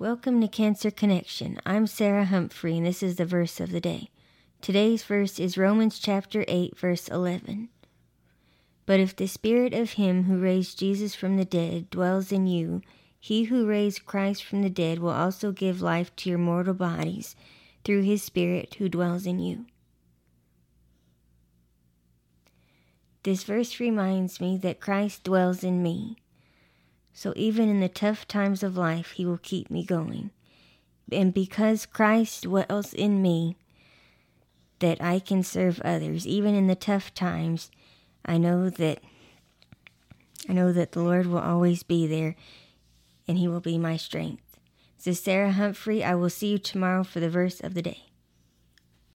Welcome to Cancer Connection. I'm Sarah Humphrey, and this is the verse of the day. Today's verse is Romans chapter 8, verse 11. But if the spirit of him who raised Jesus from the dead dwells in you, he who raised Christ from the dead will also give life to your mortal bodies through his spirit who dwells in you. This verse reminds me that Christ dwells in me. So even in the tough times of life, He will keep me going. And because Christ dwells in me, that I can serve others, even in the tough times, I know that I know that the Lord will always be there and He will be my strength. This is Sarah Humphrey. I will see you tomorrow for the verse of the day.